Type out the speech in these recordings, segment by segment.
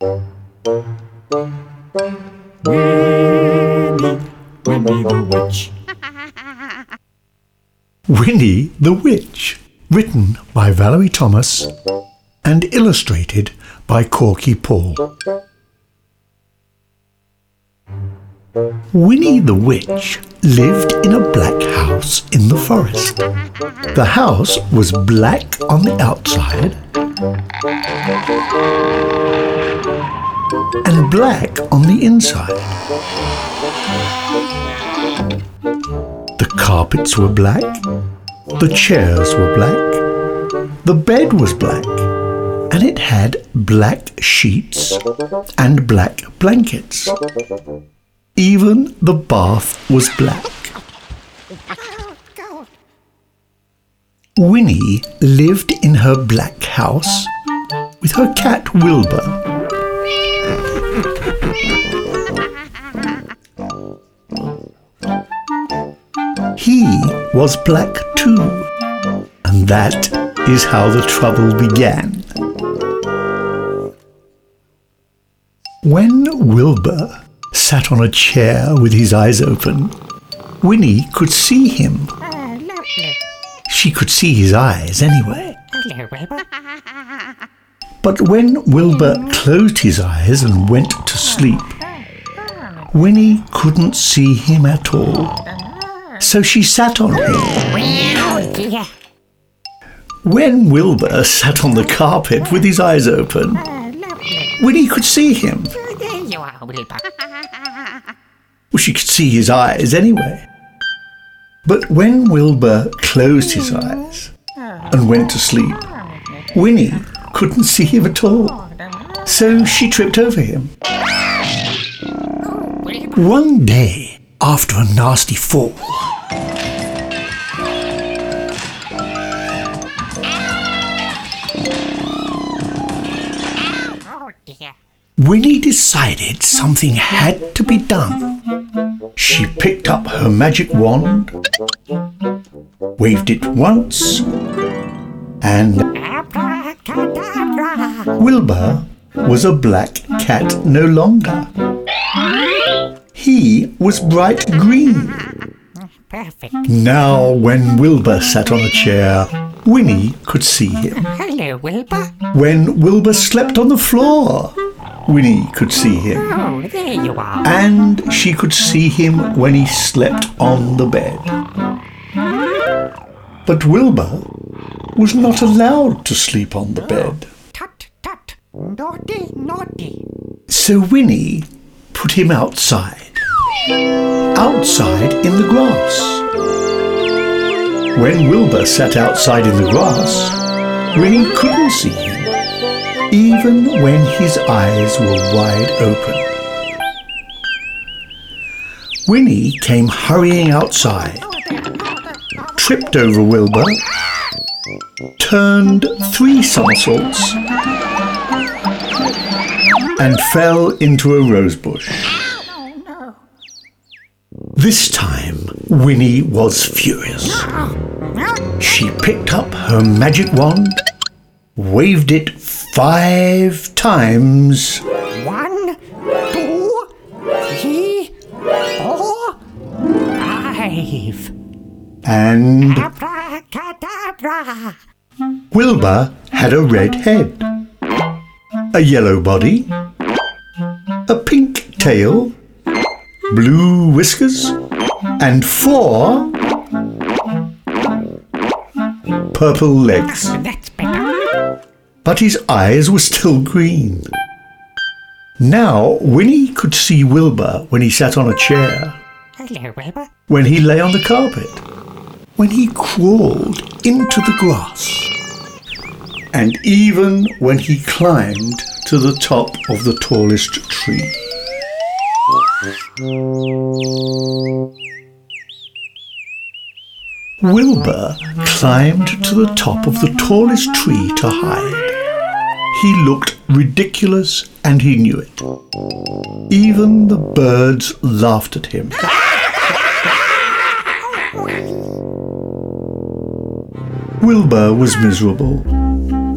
Winnie Winnie the Witch. Winnie the Witch, written by Valerie Thomas and illustrated by Korky Paul. Winnie the Witch lived in a black house in the forest. The house was black on the outside and black on the inside. The carpets were black, the chairs were black, the bed was black, and it had black sheets and black blankets. Even the bath was black. Winnie lived in her black house with her cat Wilbur. He was black too, and that is how the trouble began. When Wilbur sat on a chair with his eyes open, Winnie could see him. She could see his eyes anyway. But when Wilbur closed his eyes and went to sleep, Winnie couldn't see him at all. So she sat on him. When Wilbur sat on the carpet with his eyes open. Winnie could see him. Well, she could see his eyes anyway. But when Wilbur closed his eyes and went to sleep, Winnie couldn't see him at all. So she tripped over him. One day, after a nasty fall, Winnie decided something had to be done. She picked up her magic wand, waved it once, and Wilbur was a black cat no longer. He was bright green. Perfect. Now, when Wilbur sat on a chair, Winnie could see him. Hello, Wilbur. When Wilbur slept on the floor, Winnie could see him. Oh, there you are. And she could see him when he slept on the bed. But Wilbur was not allowed to sleep on the bed. Tut, tut. Naughty, naughty. So Winnie put him outside. Outside in the grass. When Wilbur sat outside in the grass, Winnie couldn't see him, even when his eyes were wide open. Winnie came hurrying outside, tripped over Wilbur, turned three somersaults, and fell into a rose bush. This time, Winnie was furious. She picked up her magic wand, waved it five times, One, two, three, four, five. and Abracadabra. Wilbur had a red head, a yellow body, a pink tail, blue whiskers, and four purple legs. That's. But his eyes were still green. Now, Winnie could see Wilbur when he sat on a chair, Hello, Wilbur. when he lay on the carpet, when he crawled into the grass, and even when he climbed to the top of the tallest tree. Wilbur climbed to the top of the tallest tree to hide. He looked ridiculous and he knew it. Even the birds laughed at him. Wilbur was miserable.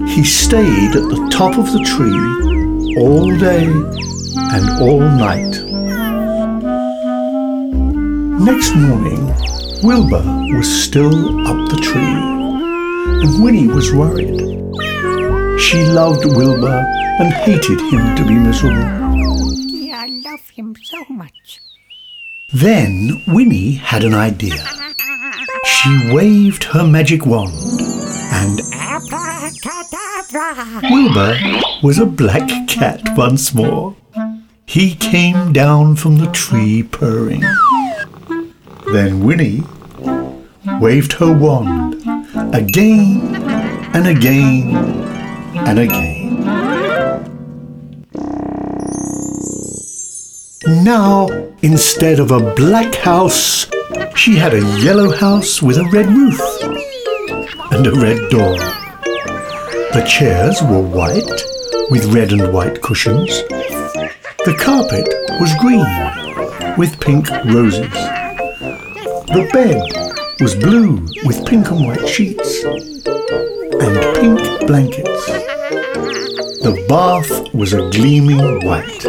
He stayed at the top of the tree all day and all night. Next morning, Wilbur was still up the tree, and Winnie was worried. She loved Wilbur and hated him to be miserable. Yeah, I love him so much. Then Winnie had an idea. She waved her magic wand, and! Wilbur was a black cat once more. He came down from the tree purring. Then Winnie waved her wand again and again and again. Now, instead of a black house, she had a yellow house with a red roof and a red door. The chairs were white with red and white cushions. The carpet was green with pink roses. The bed was blue with pink and white sheets and pink blankets. The bath was a gleaming white.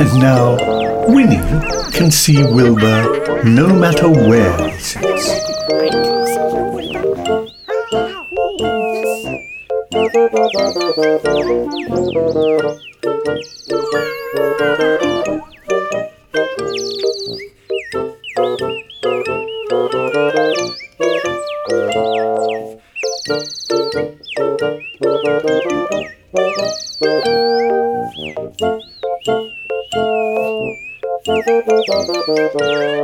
And now Winnie can see Wilbur no matter where he sits. Thank you.